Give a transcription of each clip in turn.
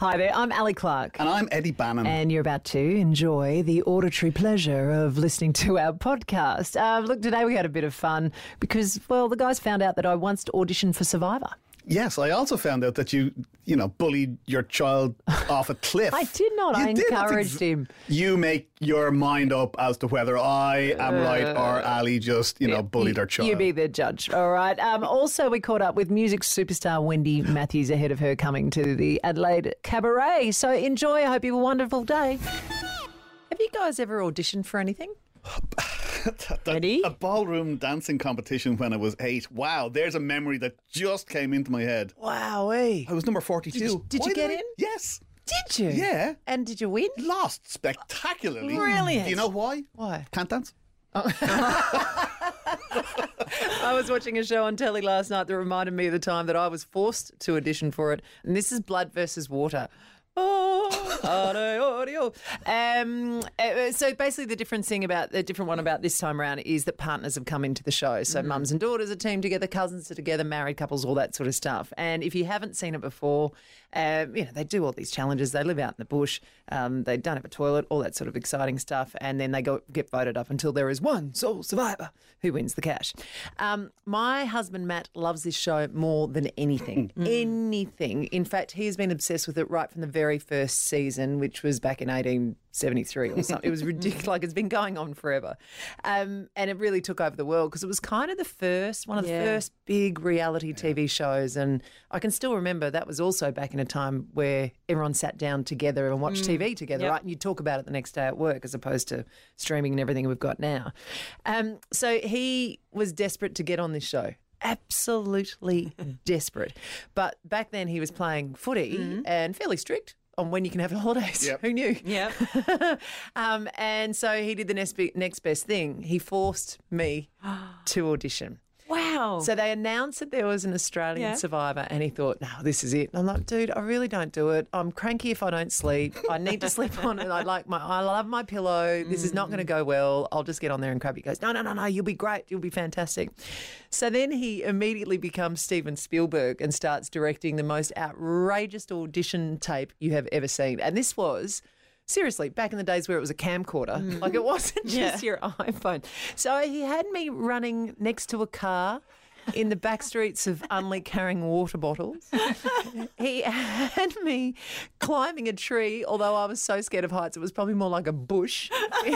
Hi there, I'm Ali Clark. And I'm Eddie Bannon. And you're about to enjoy the auditory pleasure of listening to our podcast. Uh, look, today we had a bit of fun because, well, the guys found out that I once auditioned for Survivor. Yes, I also found out that you, you know, bullied your child off a cliff. I did not. You I did. Encouraged ex- him. You make your mind up as to whether I am right or Ali just, you know, bullied you, her child. You be the judge. All right. Um, also, we caught up with music superstar Wendy Matthews ahead of her coming to the Adelaide Cabaret. So enjoy. I hope you have a wonderful day. Have you guys ever auditioned for anything? The- Eddie? A ballroom dancing competition when I was eight. Wow, there's a memory that just came into my head. Wow, hey. I was number 42. Did you- did you get I- in? Yes. Did you? Yeah. And did you win? Lost spectacularly. Brilliant. Do you know why? Why? Can't dance? Oh. I was watching a show on telly last night that reminded me of the time that I was forced to audition for it, and this is Blood versus Water. Oh, audio, audio. Um, uh, so basically, the different thing about the different one about this time around is that partners have come into the show. So mums and daughters are teamed together, cousins are together, married couples, all that sort of stuff. And if you haven't seen it before, um, you know they do all these challenges. They live out in the bush. Um, they don't have a toilet, all that sort of exciting stuff. And then they go get voted up until there is one sole survivor who wins the cash. Um, my husband Matt loves this show more than anything. anything. In fact, he's been obsessed with it right from the very first season, which was back in 1873 or something. it was ridiculous. Like it's been going on forever. Um, and it really took over the world because it was kind of the first, one of the first big reality TV shows. And I can still remember that was also back in a time where everyone sat down together and watched TV together, Yep. right? And you talk about it the next day at work as opposed to streaming and everything we've got now. Um, so he was desperate to get on this show. Absolutely desperate. But back then he was playing footy and fairly strict on when you can have holidays. Yep. Who knew? Yep. Um, and so he did the next, be- next best thing. He forced me to audition. Wow. So they announced that there was an Australian Yeah. survivor, and he thought, "No, this is it." And I'm like, "Dude, I really don't do it. I'm cranky if I don't sleep. I need to sleep on it. I like my, I love my pillow. This is not going to mm. go well. I'll just get on there and crap." He goes, "No, no, no, no. You'll be great. You'll be fantastic." So then he immediately becomes Steven Spielberg and starts directing the most outrageous audition tape you have ever seen. And this was. Seriously, back in the days where it was a camcorder, mm. like it wasn't just Yeah. your iPhone. So he had me running next to a car in the back streets of Unley carrying water bottles. he had me climbing a tree, although I was so scared of heights, it was probably more like a bush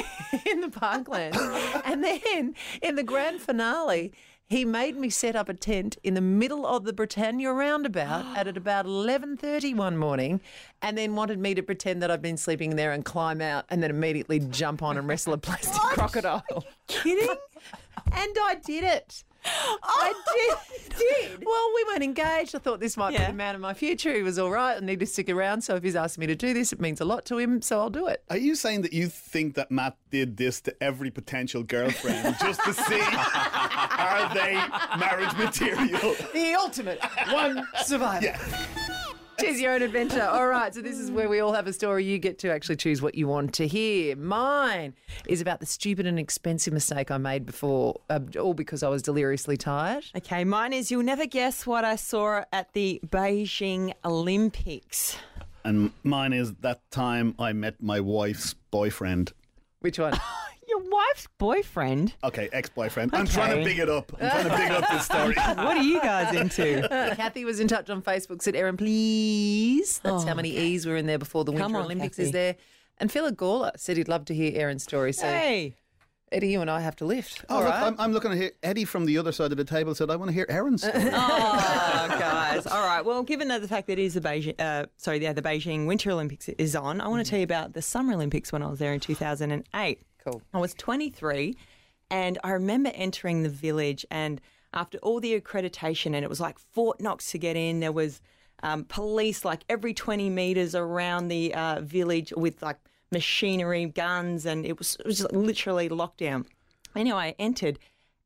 in the parkland. And then in the grand finale, he made me set up a tent in the middle of the Britannia roundabout at about 11.30 one morning and then wanted me to pretend that I'd been sleeping there and climb out and then immediately jump on and wrestle a plastic crocodile. kidding? And I did it. I oh, did. did. Well, we weren't engaged. I thought this might Yeah. be the man of my future. He was all right. I need to stick around. So if he's asking me to do this, it means a lot to him. So I'll do it. Are you saying that you think that Matt did this to every potential girlfriend just to see are they marriage material? The ultimate one survivor. Choose your own adventure. All right, so this is where we all have a story. You get to actually choose what you want to hear. Mine is about the stupid and expensive mistake I made before, uh, all because I was deliriously tired. Okay, mine is you'll never guess what I saw at the Beijing Olympics. And mine is that time I met my wife's boyfriend. Which one? Your wife's boyfriend? Okay, ex-boyfriend. I'm trying to Okay. big it up. I'm trying to big up this story. What are you guys into? Kathy was in touch on Facebook, said, Erin, please. That's how many E's were in there before the Come Winter on, Olympics Kathy. is there. And Philip Gawler said he'd love to hear Erin's story. So, hey. Eddie, you and I have to lift. Oh, All look, right. I'm, I'm looking at here. Eddie from the other side of the table said, I want to hear Erin's story. Oh, guys. All right. Well, given that the fact that it is the Beijing, uh, sorry, yeah, the Beijing Winter Olympics is on, I want to tell you about the Summer Olympics when I was there in 2008. Cool. I was 23 and I remember entering the village and after all the accreditation and it was like Fort Knox to get in, there was um, police like every 20 metres around the uh, village with like machinery, guns, and it was, it was literally. Anyway, I entered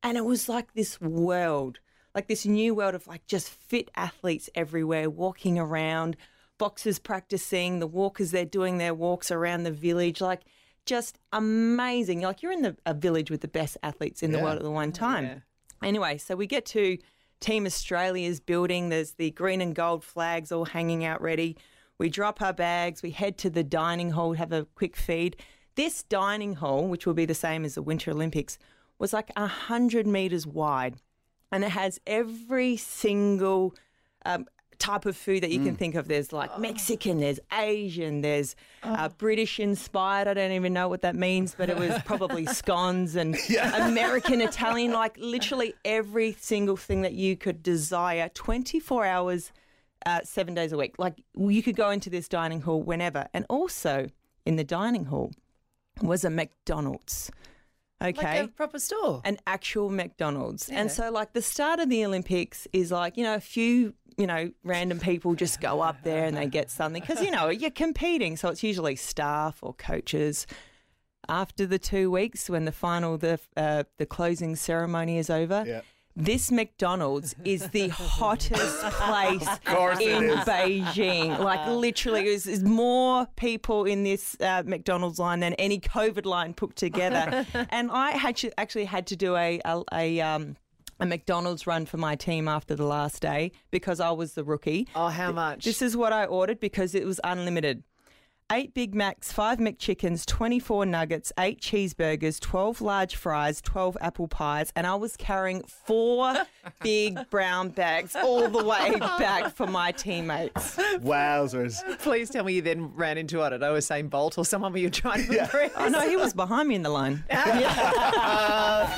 and it was like this world, like this new world of like just fit athletes everywhere walking around, boxers practicing, the walkers, they're doing their walks around the village. Like, just amazing. Like you're in the, a village with the best athletes in the world at the one time. Anyway, so we get to Team Australia's building. There's the green and gold flags all hanging out ready. We drop our bags, we head to the dining hall, have a quick feed. This dining hall, which will be the same as the Winter Olympics, was like 100 metres wide and it has every single um, type of food that you can think of. There's like Mexican, there's Asian, there's uh, British inspired. I don't even know what that means, but it was probably scones and American, Italian, like literally every single thing that you could desire 24 hours, uh, seven days a week. Like you could go into this dining hall whenever. And also in the dining hall was a McDonald's. Okay Like a proper store. an actual McDonald's. And so, like, the start of the Olympics is like, you know, a few, you know, random people just go up there and they get something because, you know, you're competing. So it's usually staff or coaches. After the two weeks, when the final, the uh, the closing ceremony is over, Yeah. this McDonald's is the hottest place in. Beijing. Like literally, there's, more people in this uh, McDonald's line than any COVID line put together. and I had actually had to do a a, a um. A McDonald's run for my team after the last day because I was the rookie. oh, how much? This is what I ordered because it was unlimited. Eight Big Macs, five McChickens, 24 nuggets, eight cheeseburgers, 12 large fries, 12 apple pies, and I was carrying four big brown bags all the way back for my teammates. Wowzers. Please tell me you then ran into, it. I don't know, Usain Bolt or someone were you trying to impress. Oh no, he was behind me in the line. Uh,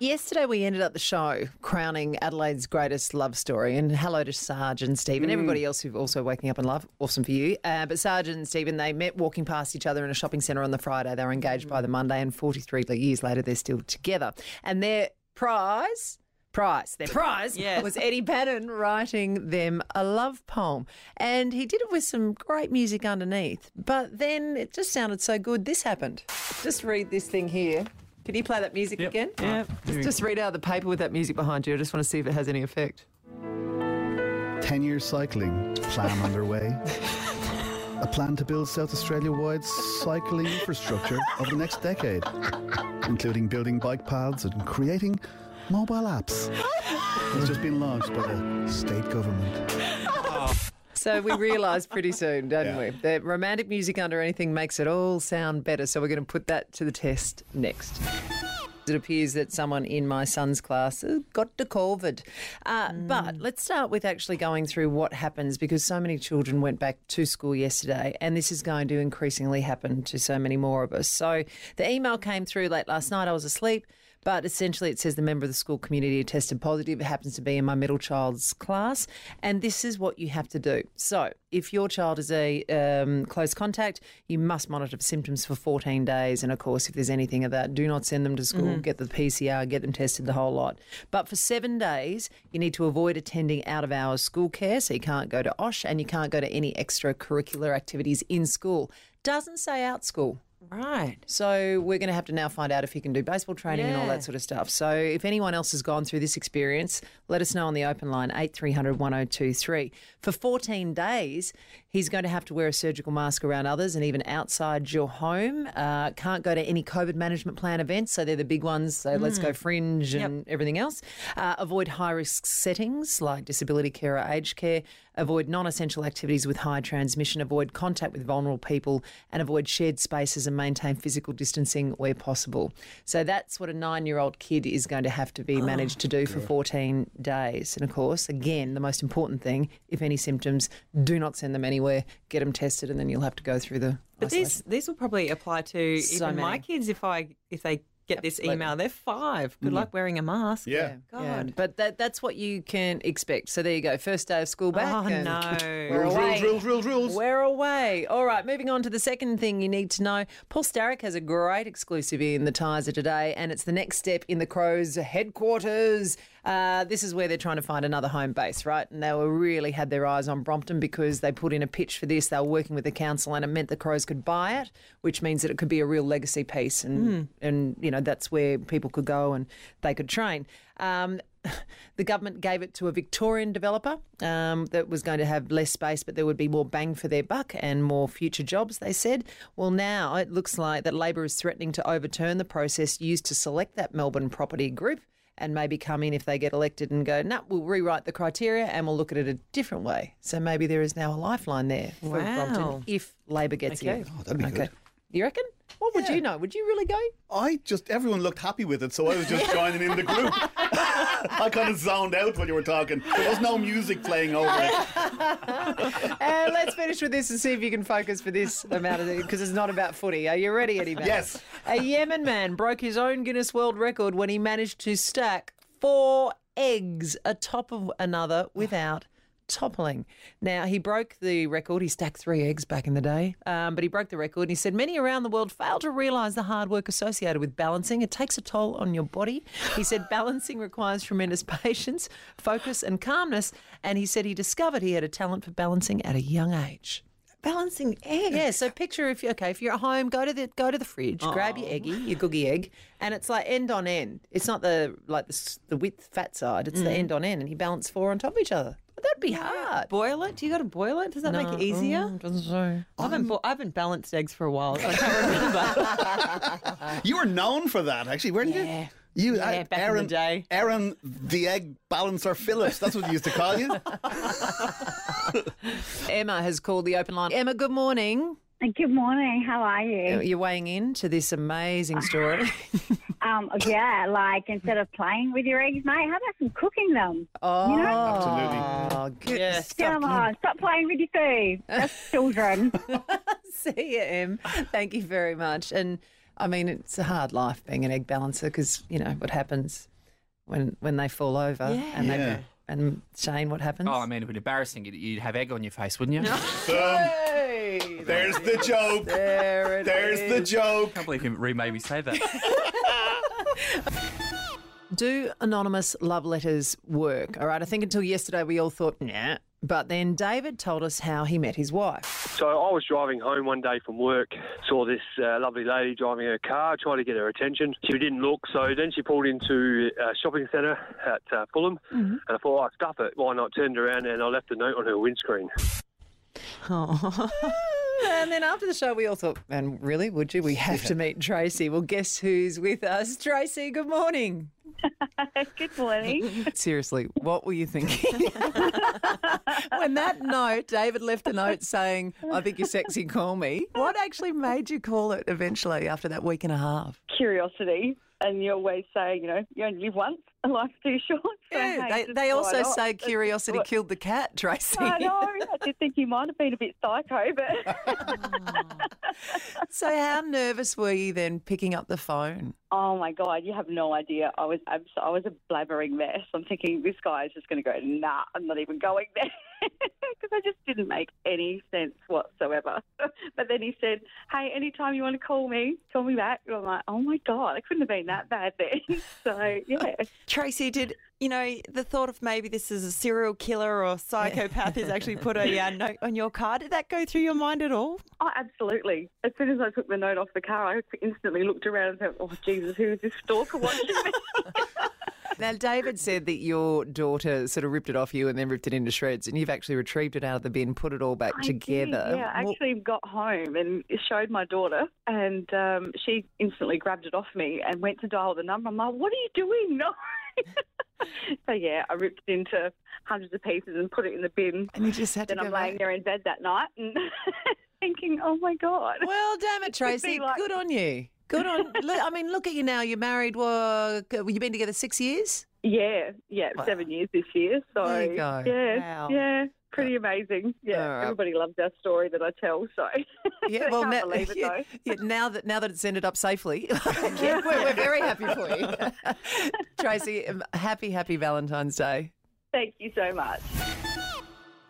Yesterday, we ended up the show crowning Adelaide's greatest love story. And hello to Sarge and Steve and everybody else who've also waking up in love. Awesome for you. Uh, but Sarge and Stephen, they met walking past each other in a shopping centre on the Friday. They were engaged by the Monday, and 43 years later, they're still together. And their prize. Prize. Their prize Yes. was Eddie Bannon writing them a love poem. And he did it with some great music underneath. But then it just sounded so good. This happened. Just read this thing here. Can you play that music again? Yeah. Oh, just, just read out the paper with that music behind you. I just want to see if it has any effect. 10 year cycling plan underway. A plan to build South Australia wide cycling infrastructure over the next decade, including building bike paths and creating mobile apps. It's just been launched by the state government. So we realised pretty soon, don't Yeah. we? That romantic music under anything makes it all sound better. So we're going to put that to the test next. It appears that someone in my son's class got the COVID. Uh, But let's start with actually going through what happens because so many children went back to school yesterday, and this is going to increasingly happen to so many more of us. So the email came through late last night. I was asleep. But essentially, it says the member of the school community tested positive. It happens to be in my middle child's class. And this is what you have to do. So, if your child is a um, close contact, you must monitor for symptoms for 14 days. And of course, if there's anything of that, do not send them to school, get the PCR, get them tested, the whole lot. But for seven days, you need to avoid attending out of hours school care. So, you can't go to OSH and you can't go to any extracurricular activities in school. Doesn't say out school. Right. So we're going to have to now find out if he can do baseball training and all that sort of stuff. So if anyone else has gone through this experience, let us know on the open line 8300 1023. For 14 days, he's going to have to wear a surgical mask around others and even outside your home. Uh, can't go to any COVID management plan events. So they're the big ones. So let's go fringe and everything else. Uh, avoid high risk settings like disability care or aged care. Avoid non essential activities with high transmission. Avoid contact with vulnerable people and avoid shared spaces and maintain physical distancing where possible. So that's what a nine year old kid is going to have to be managed to do for 14 days. And of course, again, the most important thing if any symptoms, do not send them anywhere, get them tested, and then you'll have to go through the. But these these will probably apply to So even my kids if I if they get this email. They're five. Good mm. luck wearing a mask. Yeah. God. Yeah, but that, that's what you can expect. So there you go. First day of school back. Oh and no. We're Rules, away. rules, rules, rules, rules. We're away. All right, moving on to the second thing you need to know. Paul Starick has a great exclusive in the Tiser today, and it's the next step in the Crows headquarters. Uh, this is where they're trying to find another home base, right? And they were really had their eyes on Brompton because they put in a pitch for this. They were working with the council, and it meant the Crows could buy it, which means that it could be a real legacy piece, and and you know that's where people could go and they could train. Um, the government gave it to a Victorian developer um, that was going to have less space, but there would be more bang for their buck and more future jobs, they said. Well, now it looks like that Labor is threatening to overturn the process used to select that Melbourne property group. And maybe come in if they get elected and go, no, we'll rewrite the criteria and we'll look at it a different way. So maybe there is now a lifeline there for Wow. Brompton if Labor gets Okay. in. Oh, that'd be good. You reckon? What would you know? Would you really go? I just everyone looked happy with it, so I was just joining in the group. I kind of zoned out when you were talking. There was no music playing over it. And uh, let's finish with this and see if you can focus for this amount of time because it's not about footy. Are you ready, Eddie? Yes. A Yemen man broke his own Guinness World Record when he managed to stack four eggs atop of another without toppling. Now, he broke the record. He stacked three eggs back in the day, um, but he broke the record. And he said many around the world fail to realise the hard work associated with balancing. It takes a toll on your body. He said balancing requires tremendous patience, focus, and calmness. And he said he discovered he had a talent for balancing at a young age. Balancing eggs. Yeah, so picture if you're okay, if you're at home, go to the go to the fridge, grab your eggy, your googie egg, and it's like end on end. It's not the like the, the width fat side. It's the end on end, and you balance four on top of each other. That'd be hard. Boil it? Do you got to boil it? Does that make it easier? Mm, doesn't say. I haven't, bo- I haven't balanced eggs for a while. So I can't remember. You were known for that, actually, weren't Yeah. you? You, Yeah, uh, back in the Erin, day. Erin, the egg balancer Phillips. That's what you used to call you. Emma has called the open line. Emma, good morning. Good morning. How are you? You're weighing in to this amazing story. Um, yeah, like instead of playing with your eggs, mate, how about some cooking them? oh, You know? Oh, good. Yes. Come on, stop playing with your food. That's children. See you, Em. Thank you very much. And I mean, it's a hard life being an egg balancer because you know what happens when when they fall over. Yeah. And Yeah. They and Shane, what happens? Oh, I mean, it'd be embarrassing. You'd- You'd have egg on your face, wouldn't you? Hey, There's the joke. there it There's the is. joke. can't believe you remade me say that. Do anonymous love letters work? All right. I think until yesterday we all thought, nah. But then David told us how he met his wife. So I was driving home one day from work, saw this uh, lovely lady driving her car, tried to get her attention. She didn't look, so then she pulled into a shopping centre at uh, Fulham, and I thought, oh, stuff it, why not? Turned around and I left a note on her windscreen. And then after the show, we all thought, and really, would you? We have to meet Tracy. Well, guess who's with us? Tracy, good morning. Good morning. Seriously, what were you thinking? when that note, David left a note saying, I think you're sexy, call me. What actually made you call it eventually after that week and a half? Curiosity. And you always say, you know, you only live once, and life's too short. So, Yeah, hey, they, they also not? say curiosity killed the cat, Tracy. I know. I did think you might have been a bit psycho, but so how nervous were you then picking up the phone? oh my god, you have no idea. I was abs- I was a blabbering mess. I'm thinking this guy is just going to go, nah, I'm not even going there because I just didn't make any sense whatsoever. but then he said, hey, anytime you want to call me, call me back. And I'm like, oh my god, it couldn't have been that bad then. so yeah. Tracy, did you know the thought of maybe this is a serial killer or psychopath has actually put a uh, note on your car? Did that go through your mind at all? Oh, absolutely. As soon as I took the note off the car, I instantly looked around and thought, oh, Jesus, who is this stalker watching me? Now, David said that your daughter sort of ripped it off you and then ripped it into shreds, and you've actually retrieved it out of the bin, put it all back I together. Did, yeah, I Well- actually got home and showed my daughter, and um, she instantly grabbed it off me and went to dial the number. I'm like, what are you doing? No. so, yeah, I ripped it into hundreds of pieces and put it in the bin. and you just had to Then I'm laying back. there in bed that night and thinking, oh my God. Well, damn it, Tracy. like- Good on you. Good on. I mean, look at you now. You're married. Well, you've been together six years. Yeah, yeah, Wow. seven years this year. So, There you go. yeah, Wow. yeah. Pretty amazing. Yeah, right. everybody loves our story that I tell. So, Yeah, well, can't now, believe it yeah, yeah, now that now that it's ended up safely, yeah, we're, we're very happy for you, Tracy. um, Happy, happy Valentine's Day. Thank you so much.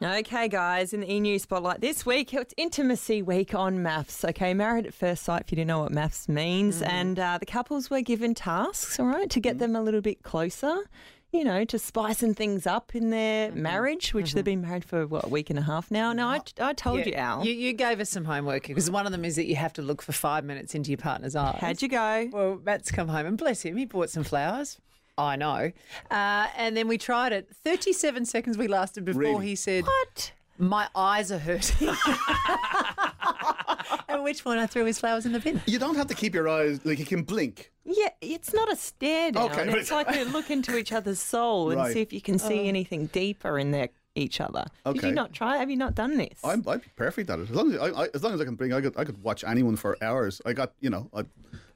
Okay, guys, in the E News Spotlight this week, it's Intimacy Week on MAFS. Okay, Married at First Sight, if you didn't know what MAFS means. Mm-hmm. And uh, the couples were given tasks, all right, to get mm-hmm. them a little bit closer, you know, to spicing things up in their mm-hmm. marriage, which they've been married for, what, a week and a half now? No, I, I told you, Al. You, you gave us some homework because one of them is that you have to look for five minutes into your partner's eyes. How'd you go? Well, Matt's come home and bless him, he bought some flowers. I know. Uh, and then we tried it. 37 seconds we lasted before Really? he said, What? My eyes are hurting. At which point I threw his flowers in the bin. You don't have to keep your eyes like you can blink. Yeah. Yeah, it's not a stare down. Okay, it's like a look into each other's soul and Right. see if you can see anything deeper in their each other. Did Okay. you not try? Have you not done this? I'm, I'd be perfect at it. As long as I, I, as long as I can bring, I could, I could watch anyone for hours. I got, you know, I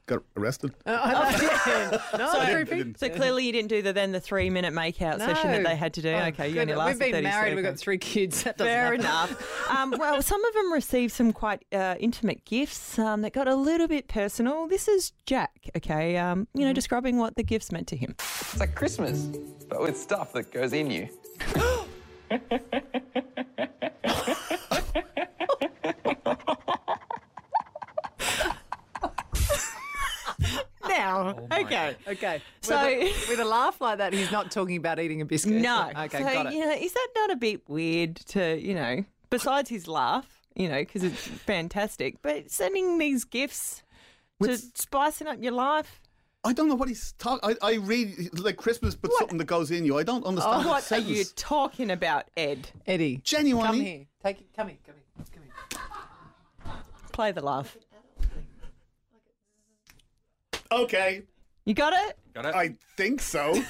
got arrested. no, I creepy. didn't. so clearly you didn't do the then the three minute makeout session that they had to do. Oh, okay, you only lasted. We've been 30 married. We've got three kids. That doesn't Fair enough. um, well, some of them received some quite uh, intimate gifts um, that got a little bit personal. This is Jack, okay, um, you know, Mm-hmm. describing what the gifts meant to him. It's like Christmas, but with stuff that goes in you. Now, oh okay. Okay. So- with a, with a laugh like that, he's not talking about eating a biscuit. No. Okay, so, got it. You know, is that not a bit weird to, you know, besides his laugh, you know, because it's fantastic, but sending these gifts to spicing up your life? I don't know what he's talking. I, I read like Christmas, but something that goes in you. I don't oh, understand. Oh, what are you talking about, Ed? Eddie, Genuinely? come here. Take it. Come here. Come here. Come here. Play the laugh. Okay, You got it? Got it? I think so.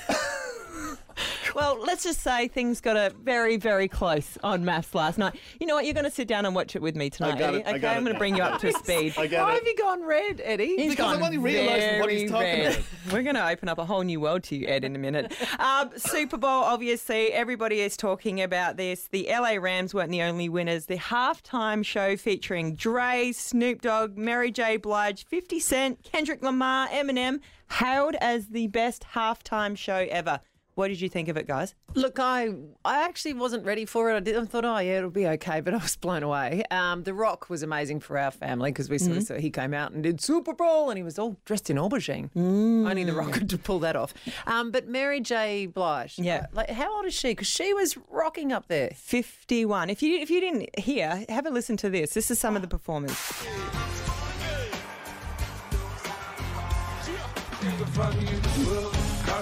Well, let's just say things got a very, very close on MAFS last night. You know what? You're going to sit down and watch it with me tonight, got Eddie. it, I Okay, got I'm it. going to bring you up to speed. I get Why it. have you gone red, Eddie? He's Because I'm gone only realising what he's very talking red. about. We're going to open up a whole new world to you, Ed, in a minute. um, Super Bowl, obviously, everybody is talking about this. The LA Rams weren't the only winners. The halftime show featuring Dre, Snoop Dogg, Mary J. Blige, 50 Cent, Kendrick Lamar, Eminem, hailed as the best halftime show ever. What did you think of it, guys? Look, I I actually wasn't ready for it. I, did, I thought, oh yeah, it'll be okay, but I was blown away. Um, the Rock was amazing for our family because we sort of saw he came out and did Super Bowl, and he was all dressed in aubergine. Only the Rock could pull that off. Um, but Mary J. Blige, Yeah. like how old is she? Because she was rocking up there. 51. If you if you didn't hear, have a listen to this. This is some of the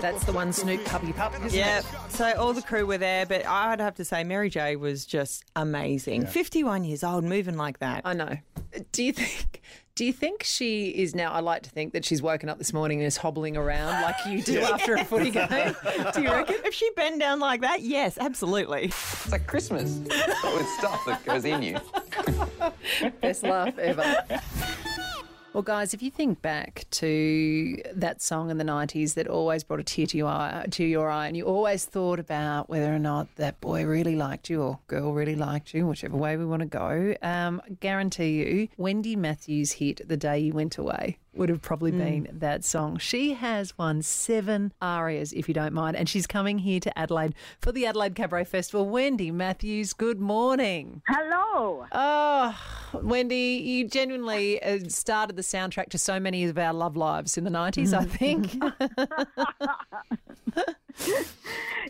That's the one Snoop Puppy Pup, isn't Yeah, it? so all the crew were there, but I'd have to say Mary J was just amazing. 51 years old, moving like that. I know. Do you think? Do you think she is now? I like to think that she's woken up this morning and is hobbling around like you do after a footy game. Do you reckon? If she bend down like that, yes, absolutely. It's like Christmas, but with stuff that goes in you. Best laugh ever. Well, guys, if you think back to that song in the 90s that always brought a tear to your eye, to your eye and you always thought about whether or not that boy really liked you or girl really liked you, whichever way we want to go, um, guarantee you, Wendy Matthews' hit The Day You Went Away would have probably been that song. She has won seven ARIAs, if you don't mind, and she's coming here to Adelaide for the Adelaide Cabaret Festival. Wendy Matthews, good morning. Hello. Oh, Wendy, you genuinely uh, started the soundtrack to so many of our love lives in the 90s, I think.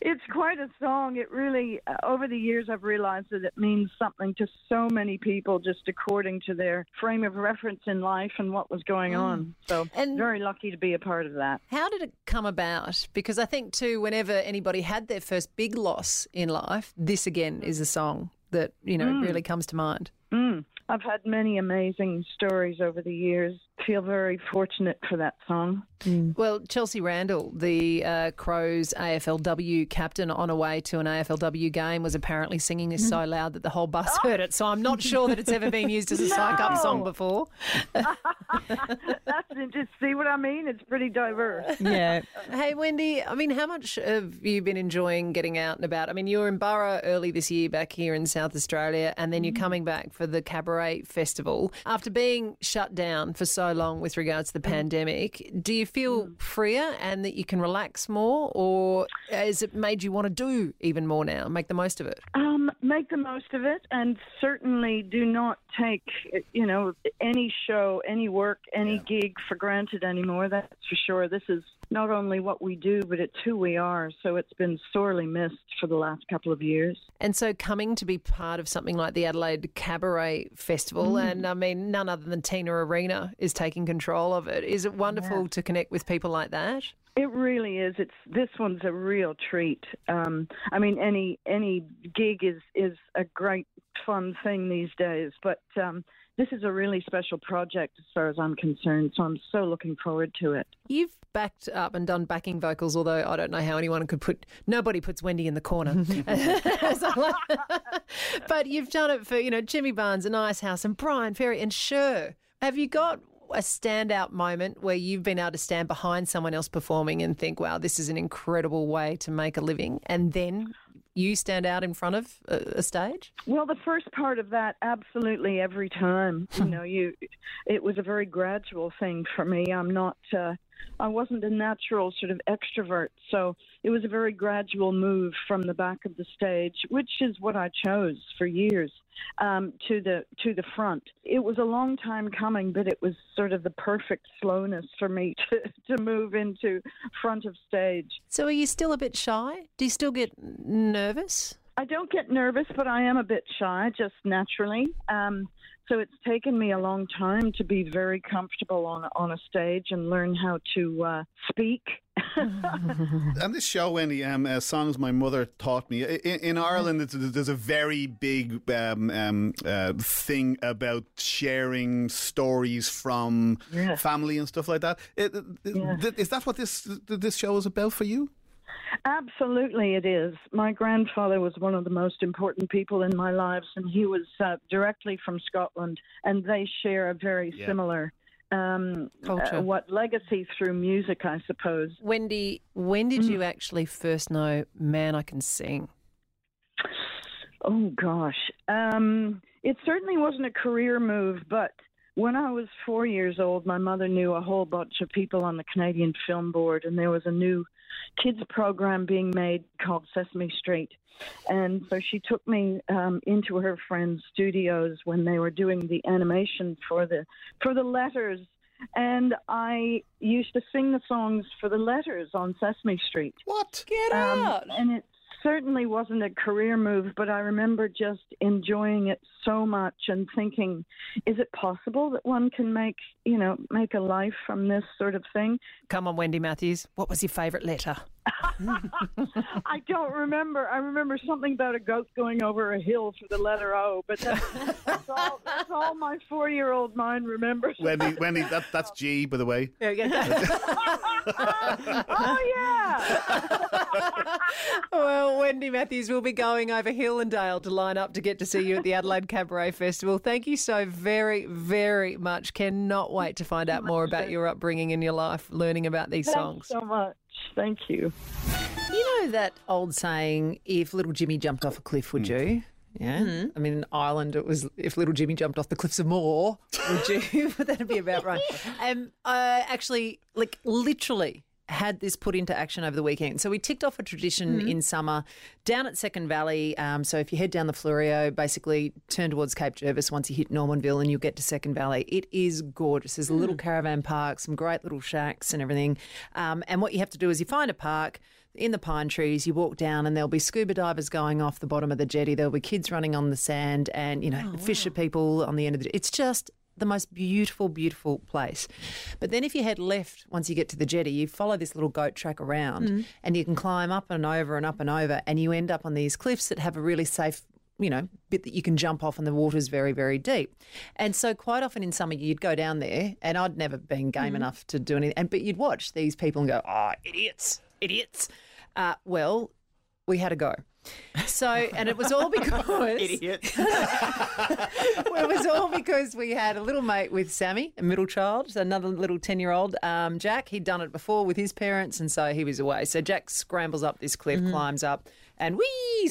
It's quite a song. It really, uh, over the years, I've realized that it means something to so many people just according to their frame of reference in life and what was going on. So, And- very lucky to be a part of that. How did it come about? Because I think, too, whenever anybody had their first big loss in life, this again is a song that, you know, really comes to mind. Mm. I've had many amazing stories over the years. Feel very fortunate for that song. Mm. Well, Chelsea Randall, the uh, Crows AFLW captain on a way to an AFLW game, was apparently singing this so mm-hmm. loud that the whole bus heard it. So I'm not sure that it's ever been used as a psych up song before. That's just see what I mean. It's pretty diverse. Yeah. Hey, Wendy, I mean, how much have you been enjoying getting out and about? I mean, you were in Burra early this year back here in South Australia, and then you're mm-hmm. coming back for the Cabaret Festival. After being shut down for so long with regards to the pandemic, do you feel freer and that you can relax more, or has it made you want to do even more now, make the most of it? Um, make the most of it, and certainly do not take, you know, any show, any work, any gig for granted anymore. That's for sure. This is not only what we do, but it's who we are. So it's been sorely missed for the last couple of years. And so coming to be part of something like the Adelaide Cabaret Festival, Mm. and I mean, none other than Tina Arena is taking control of it. Is it wonderful to connect with people like that? It really is. It's this one's a real treat. Um, I mean, any any gig is is a great fun thing these days, but um, this is a really special project as far as I'm concerned. So I'm so looking forward to it. You've backed up and done backing vocals, although I don't know how anyone could put. Nobody puts Wendy in the corner. But you've done it for you know Jimmy Barnes and Icehouse and Bryan Ferry and Sure. Have you got a standout moment where you've been able to stand behind someone else performing and think, "Wow, this is an incredible way to make a living," and then you stand out in front of a, a stage? Well, the first part of that, absolutely every time. You know, you, it was a very gradual thing for me. I'm not, uh, I wasn't a natural sort of extrovert, so it was a very gradual move from the back of the stage, which is what I chose for years, um, to the to the front. It was a long time coming, but it was sort of the perfect slowness for me to to move into front of stage. So, are you still a bit shy? Do you still get nervous? I don't get nervous, but I am a bit shy just naturally. Um, so it's taken me a long time to be very comfortable on on a stage and learn how to uh, speak. And this show, Wendy, um, uh, songs my mother taught me. In, in Ireland, it's, there's a very big um, um, uh, thing about sharing stories from Yes. family and stuff like that. It- it- th- Is that what this this show is about for you? Absolutely, it is. My grandfather was one of the most important people in my lives, and he was uh, directly from Scotland, and they share a very Yeah. similar. Um, Culture. uh, what legacy through music, I suppose. Wendy, when did you actually first know, man, I can sing? Oh gosh, um, it certainly wasn't a career move, but when I was four years old, my mother knew a whole bunch of people on the Canadian Film Board, and there was a new kids program being made called Sesame Street. And so she took me um, into her friends' studios when they were doing the animation for the for the letters, and I used to sing the songs for the letters on Sesame Street. What? Get Um, and it certainly wasn't a career move, but I remember just enjoying it so much and thinking, is it possible that one can make, you know, make a life from this sort of thing? Come on, Wendy Matthews. What was your favourite letter? I don't remember. I remember something about a goat going over a hill for the letter O, but that's, that's all. That's all my four-year-old mind remembers. Wendy, Wendy, that, that's G, by the way. oh yeah. well, Wendy Matthews will be going over hill and dale to line up to get to see you at the Adelaide Cabaret Festival. Thank you so very, very much. Cannot wait to find out more about your upbringing in your life, learning about these songs. Thanks so much. Thank you. You know that old saying, if little Jimmy jumped off a cliff, would you? Yeah. I mean, in Ireland, it was if little Jimmy jumped off the cliffs of Moher, would you? That'd be about right. Um, I actually, like, literally had this put into action over the weekend. So we ticked off a tradition in summer down at Second Valley. Um, so if you head down the Fleurieu, basically turn towards Cape Jervis once you hit Normanville and you'll get to Second Valley. It is gorgeous. There's a little caravan park, some great little shacks and everything. Um, and what you have to do is you find a park in the pine trees, you walk down and there'll be scuba divers going off the bottom of the jetty. There'll be kids running on the sand and, you know, fisher people on the end of the It's just the most beautiful, beautiful place. But then if you head left once you get to the jetty, you follow this little goat track around and you can climb up and over and up and over and you end up on these cliffs that have a really safe you know, bit that you can jump off and the water's very, very deep. And so quite often in summer you'd go down there and I'd never been game enough to do anything. And but you'd watch these people and go, Oh, idiots, idiots. Uh, well, we had a go. So, and it was all because Idiot. it was all because we had a little mate with Sammy, a middle child, another little 10 year old, um, Jack. He'd done it before with his parents, and so he was away. So Jack scrambles up this cliff, climbs up, and whee,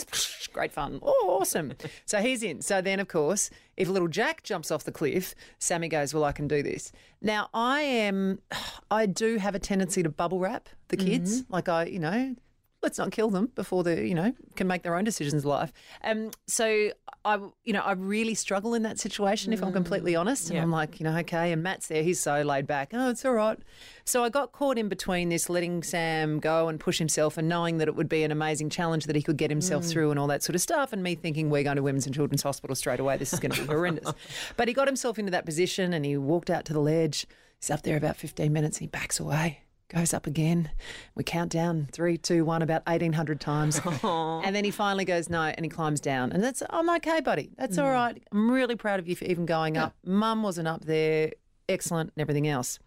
great fun. Oh, awesome. So he's in. So then, of course, if little Jack jumps off the cliff, Sammy goes, Well, I can do this. Now, I am, I do have a tendency to bubble wrap the kids. Like, I, you know, let's not kill them before they, you know, can make their own decisions in life. Um, so I, you know, I really struggle in that situation if I'm completely honest. And Yeah. I'm like, you know, okay. And Matt's there; he's so laid back. Oh, it's all right. So I got caught in between this, letting Sam go and push himself, and knowing that it would be an amazing challenge that he could get himself through, and all that sort of stuff. And me thinking we're going to Women's and Children's Hospital straight away. This is going to be horrendous. But he got himself into that position, and he walked out to the ledge. He's up there about 15 minutes. And he backs away goes up again. We count down three, two, one, about 1,800 times. and then he finally goes, no, and he climbs down. And that's, I'm okay, buddy. That's all mm. right. I'm really proud of you for even going up. Mum wasn't up there. Excellent and everything else.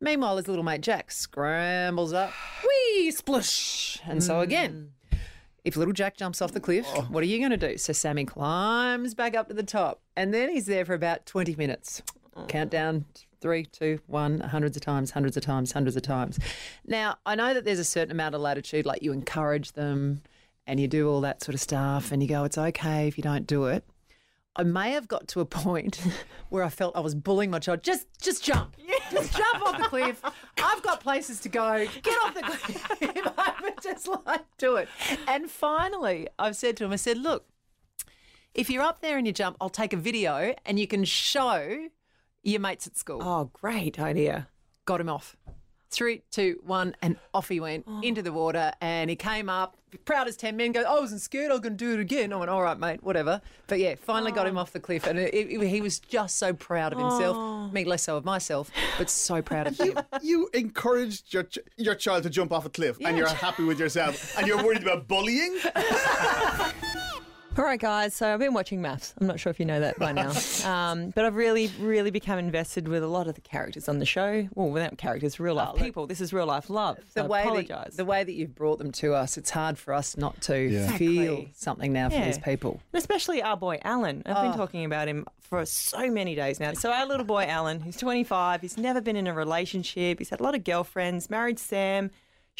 Meanwhile, his little mate Jack scrambles up. Whee, splush. And so mm. again, if little Jack jumps off the cliff, oh. what are you going to do? So Sammy climbs back up to the top. And then he's there for about 20 minutes. Oh. Countdown three, two, one, hundreds of times, hundreds of times, hundreds of times. Now, I know that there's a certain amount of latitude, like you encourage them and you do all that sort of stuff and you go, it's okay if you don't do it. I may have got to a point where I felt I was bullying my child. Just, just jump. Just jump off the cliff. I've got places to go. Get off the cliff. I would just like do it. And finally, I've said to him, I said, look, if you're up there and you jump, I'll take a video and you can show your mates at school. Oh, great idea. Got him off. Three, two, one, and off he went Oh. into the water. And he came up, proud as 10 men, goes, oh, I wasn't scared, I was going to do it again. I went, all right, mate, whatever. But yeah, finally got him oh. off the cliff. And it, it- he was just so proud of himself. Oh. Me less so of myself, but so proud of him. You encouraged your ch- your child to jump off a cliff, and you're happy with yourself, and you're worried about bullying. All right, guys. So I've been watching MAFS. I'm not sure if you know that by now, um, but I've really, really become invested with a lot of the characters on the show. Well, without characters, real life people. This is real life love. The So I way, apologise. that, the way that you've brought them to us, it's hard for us not to Yeah. feel Exactly. something now for these people. And especially our boy Alan. I've Oh. been talking about him for so many days now. So our little boy Alan, he's 25. He's never been in a relationship. He's had a lot of girlfriends. Married Sam.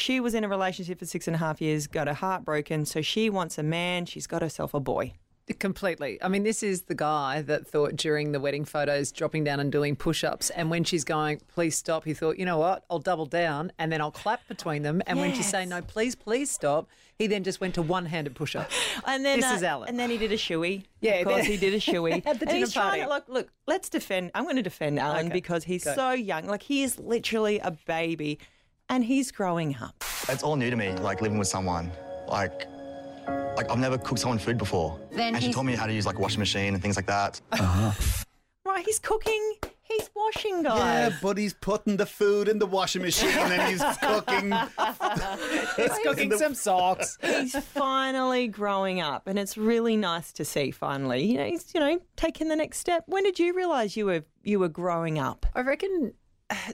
She was in a relationship for six and a half years. Got her heart broken. So she wants a man. She's got herself a boy. Completely. I mean, this is the guy that thought during the wedding photos, dropping down and doing push ups. And when she's going, please stop, he thought, you know what? I'll double down and then I'll clap between them. And when she's saying, no, please, please stop, he then just went to one handed push up. And then This uh, is Alan. And then he did a shoey. Yeah, of course he did a shoey. At the and dinner he's party. to look. Look, let's defend. I'm going to defend Alan Okay, because he's go. so young. Like he is literally a baby, and he's growing up. It's all new to me, like living with someone. Like, like I've never cooked someone food before. Then and she he's- taught me how to use like a washing machine and things like that. Uh-huh. Right? He's cooking. He's washing, guys. Yeah, but he's putting the food in the washing machine, and then he's cooking. He's cooking some socks. He's finally growing up, and it's really nice to see. Finally, you know, he's you know taking the next step. When did you realise you were you were growing up? I reckon.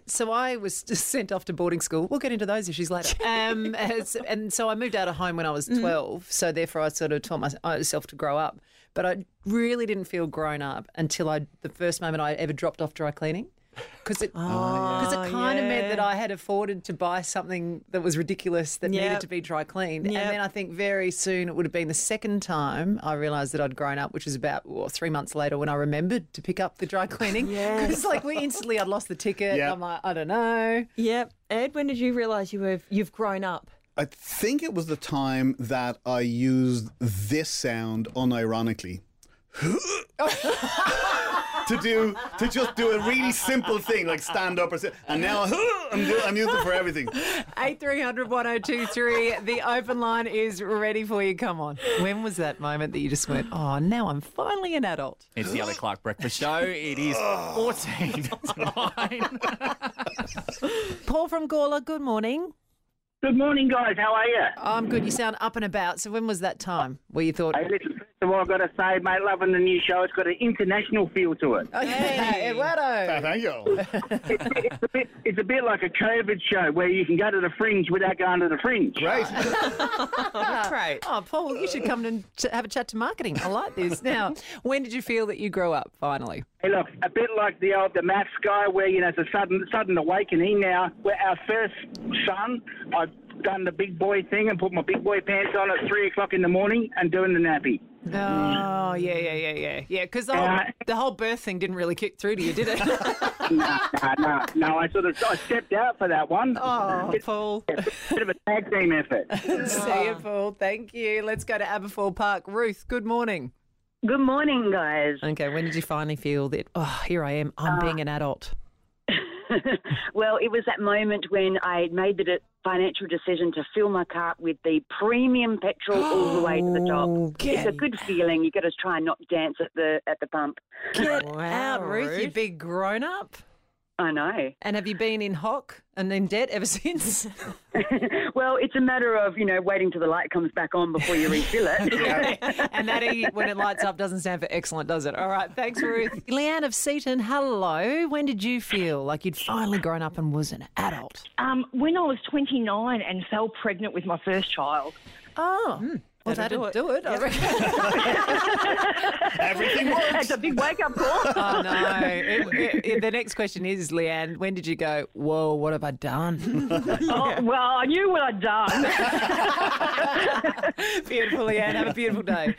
So I was just sent off to boarding school. We'll get into those issues later. Um, and so I moved out of home when I was Mm. 12. So therefore, I sort of taught myself to grow up. But I really didn't feel grown up until I the first moment I ever dropped off dry cleaning. Because it, cause it ah, kind of meant Oh, that I had afforded to buy something that was ridiculous that needed to be dry cleaned. Yep. And then I think very soon it would have been the second time I realised that I'd grown up, which was about three months later when I remembered to pick up the dry cleaning. Because like we instantly I'd lost the ticket. Yep. I'm like, I don't know. Yep. Ed, when did you realise you were you've grown up? I think it was the time that I used this sound unironically. to do to just do a really simple thing like stand up or sit, and now I'm, do, I'm using it for everything. 8300 1023. The open line is ready for you. Come on. When was that moment that you just went, oh, now I'm finally an adult? It's the Ali Clark Breakfast Show. It is 14 to 9. Paul from Gawler, good morning. Good morning, guys. How are you? I'm good. You sound up and about. So when was that time where you thought, Hey, listen, first of all, I've got to say, mate, loving the new show. It's got an international feel to it. oh, hey, Eduardo. Thank you. it's, it's, a bit, it's a bit like a COVID show where you can go to the fringe without going to the fringe. Right. Great. Oh, Paul, you should come and ch- have a chat to marketing. I like this. Now, when did you feel that you grew up finally? Hey, look, a bit like the old the MAFS guy where, you know, it's a sudden sudden awakening now. Where our first son, I've done the big boy thing and put my big boy pants on at three o'clock in the morning and doing the nappy. Oh, yeah, yeah, yeah, yeah. Yeah, because the, whole- Uh, the whole birth thing didn't really kick through to you, did it? no, no, no, no. I sort of I stepped out for that one. Oh, Paul. Bit of a tag team effort. See you, Paul. Thank you. Let's go to Aberfoyle Park. Ruth, good morning. Good morning, guys. Okay, when did you finally feel that, oh, here I am, I'm Uh, being an adult? well, it was that moment when I made the de- financial decision to fill my car with the premium petrol all the way to the top. It's a good feeling. You've got to try and not dance at the at the pump. Get out, Ruth, you big grown up. I know. And have you been in hock and in debt ever since? well, it's a matter of you know waiting till the light comes back on before you refill it. and that E, when it lights up, doesn't stand for excellent, does it? All right, thanks, Ruth. Leanne of Seaton, hello. When did you feel like you'd finally grown up and was an adult? Um, when I was 29 and fell pregnant with my first child. Oh, well, That'll that'd do it. I reckon. Everything works. It's a big wake up call. Oh no! It- it- it- the next question is, Leanne, when did you go? Whoa, what have I done? oh, well, I knew what I'd done. beautiful, Leanne. Have a beautiful day.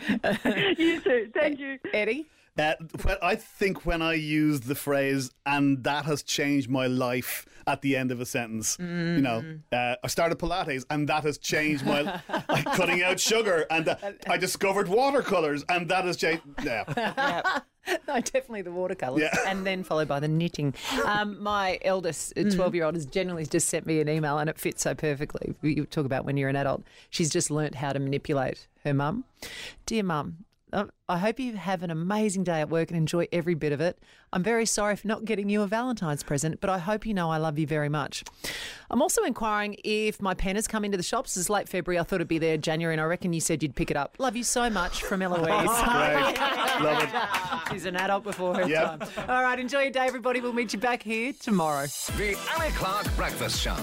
you too. Thank you, Eddie. Uh, I think when I use the phrase "and that has changed my life" at the end of a sentence, you know, uh, I started Pilates and that has changed my like cutting out sugar, and uh, I discovered watercolors and that has changed. Yeah. no, definitely the watercolours, Yeah. and then followed by the knitting. Um, my eldest, Mm. twelve-year-old, has generally just sent me an email, and it fits so perfectly. You talk about when you're an adult. She's just learnt how to manipulate her mum. Dear mum. Uh, I hope you have an amazing day at work and enjoy every bit of it. I'm very sorry for not getting you a Valentine's present, but I hope you know I love you very much. I'm also inquiring if my pen has come into the shops. It's late February. I thought it'd be there January, and I reckon you said you'd pick it up. Love you so much from Eloise. Great. Love it. She's an adult before her Yep. time. All right, enjoy your day, everybody. We'll meet you back here tomorrow. The Ali Clarke Breakfast Show.